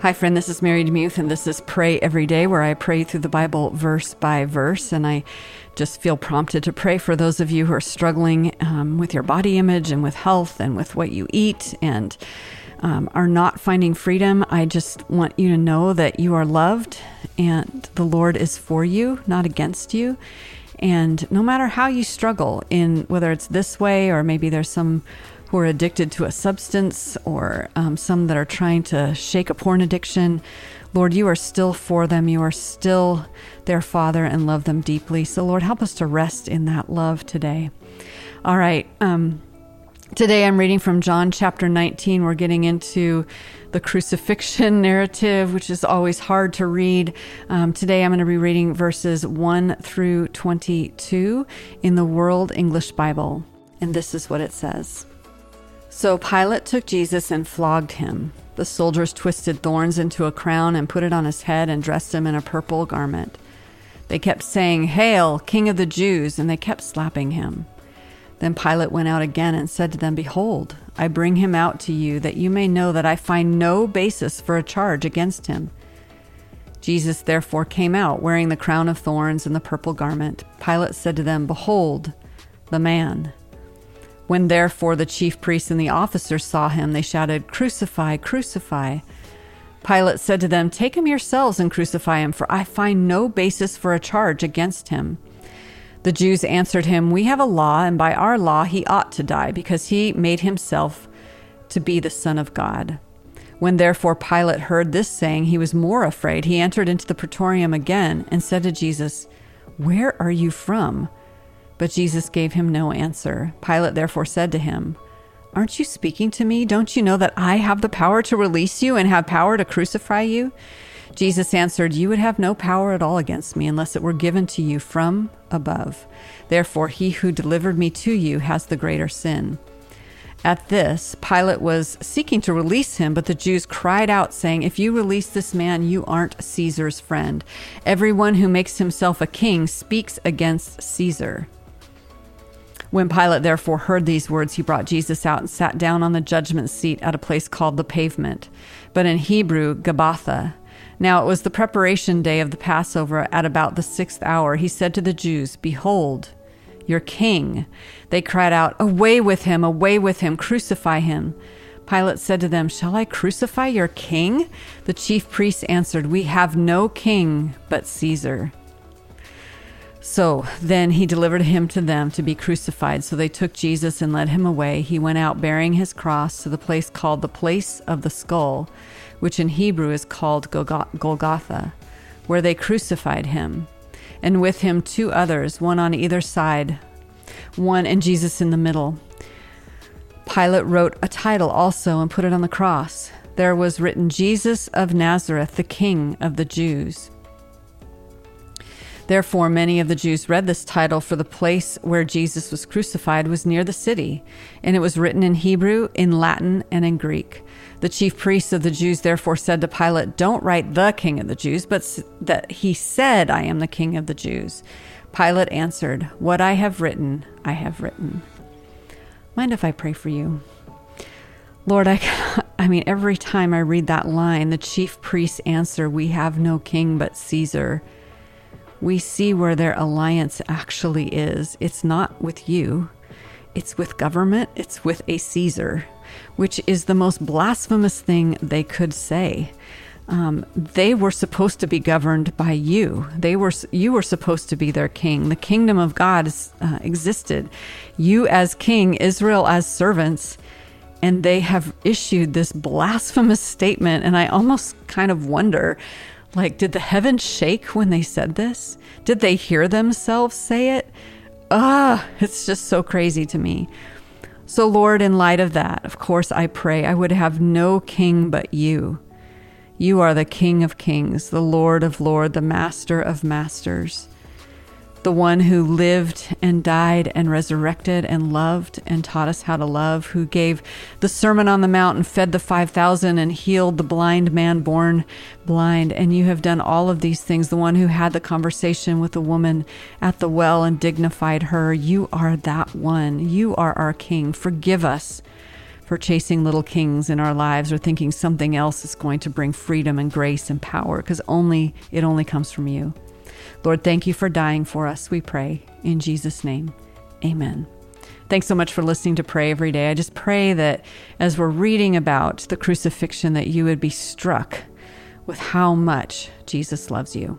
Hi, friend. This is Mary DeMuth, and this is Pray Every Day, where I pray through the Bible verse by verse. And I just feel prompted to pray for those of you who are struggling um, with your body image and with health and with what you eat and um, are not finding freedom. I just want you to know that you are loved and the Lord is for you, not against you. And no matter how you struggle in whether it's this way or maybe there's some who are addicted to a substance or um, some that are trying to shake a porn addiction. Lord, you are still for them. You are still their Father and love them deeply. So, Lord, help us to rest in that love today. All right. Um, today I'm reading from John chapter 19. We're getting into the crucifixion narrative, which is always hard to read. Um, today I'm going to be reading verses 1 through 22 in the World English Bible. And this is what it says. So Pilate took Jesus and flogged him. The soldiers twisted thorns into a crown and put it on his head and dressed him in a purple garment. They kept saying, Hail, King of the Jews, and they kept slapping him. Then Pilate went out again and said to them, Behold, I bring him out to you, that you may know that I find no basis for a charge against him. Jesus therefore came out, wearing the crown of thorns and the purple garment. Pilate said to them, Behold, the man. When therefore the chief priests and the officers saw him, they shouted, Crucify, crucify. Pilate said to them, Take him yourselves and crucify him, for I find no basis for a charge against him. The Jews answered him, We have a law, and by our law he ought to die, because he made himself to be the Son of God. When therefore Pilate heard this saying, he was more afraid. He entered into the praetorium again and said to Jesus, Where are you from? But Jesus gave him no answer. Pilate therefore said to him, Aren't you speaking to me? Don't you know that I have the power to release you and have power to crucify you? Jesus answered, You would have no power at all against me unless it were given to you from above. Therefore, he who delivered me to you has the greater sin. At this, Pilate was seeking to release him, but the Jews cried out, saying, If you release this man, you aren't Caesar's friend. Everyone who makes himself a king speaks against Caesar. When Pilate therefore heard these words, he brought Jesus out and sat down on the judgment seat at a place called the pavement, but in Hebrew, Gabbatha. Now it was the preparation day of the Passover at about the sixth hour. He said to the Jews, Behold, your king. They cried out, Away with him, away with him, crucify him. Pilate said to them, Shall I crucify your king? The chief priests answered, We have no king but Caesar. So then he delivered him to them to be crucified. So they took Jesus and led him away. He went out bearing his cross to the place called the place of the skull, which in Hebrew is called Golgotha, where they crucified him. And with him two others, one on either side, one and Jesus in the middle. Pilate wrote a title also and put it on the cross. There was written, Jesus of Nazareth, the King of the Jews. Therefore, many of the Jews read this title, for the place where Jesus was crucified was near the city, and it was written in Hebrew, in Latin, and in Greek. The chief priests of the Jews therefore said to Pilate, Don't write the king of the Jews, but that he said, I am the king of the Jews. Pilate answered, What I have written, I have written. Mind if I pray for you? Lord, I, I mean, every time I read that line, the chief priests answer, We have no king but Caesar we see where their alliance actually is. It's not with you, it's with government, it's with a Caesar, which is the most blasphemous thing they could say. Um, they were supposed to be governed by you. They were you were supposed to be their king. The kingdom of God uh, existed. You as king, Israel as servants, and they have issued this blasphemous statement. And I almost kind of wonder like, did the heavens shake when they said this? Did they hear themselves say it? Ah, it's just so crazy to me. So, Lord, in light of that, of course, I pray I would have no king but you. You are the King of kings, the Lord of lords, the Master of masters the one who lived and died and resurrected and loved and taught us how to love, who gave the Sermon on the Mount and fed the 5,000 and healed the blind man born blind. And you have done all of these things, the one who had the conversation with the woman at the well and dignified her. You are that one. You are our King. Forgive us for chasing little kings in our lives or thinking something else is going to bring freedom and grace and power because only it only comes from you. Lord, thank you for dying for us, we pray. In Jesus' name, amen. Thanks so much for listening to Pray Every Day. I just pray that as we're reading about the crucifixion, that you would be struck with how much Jesus loves you.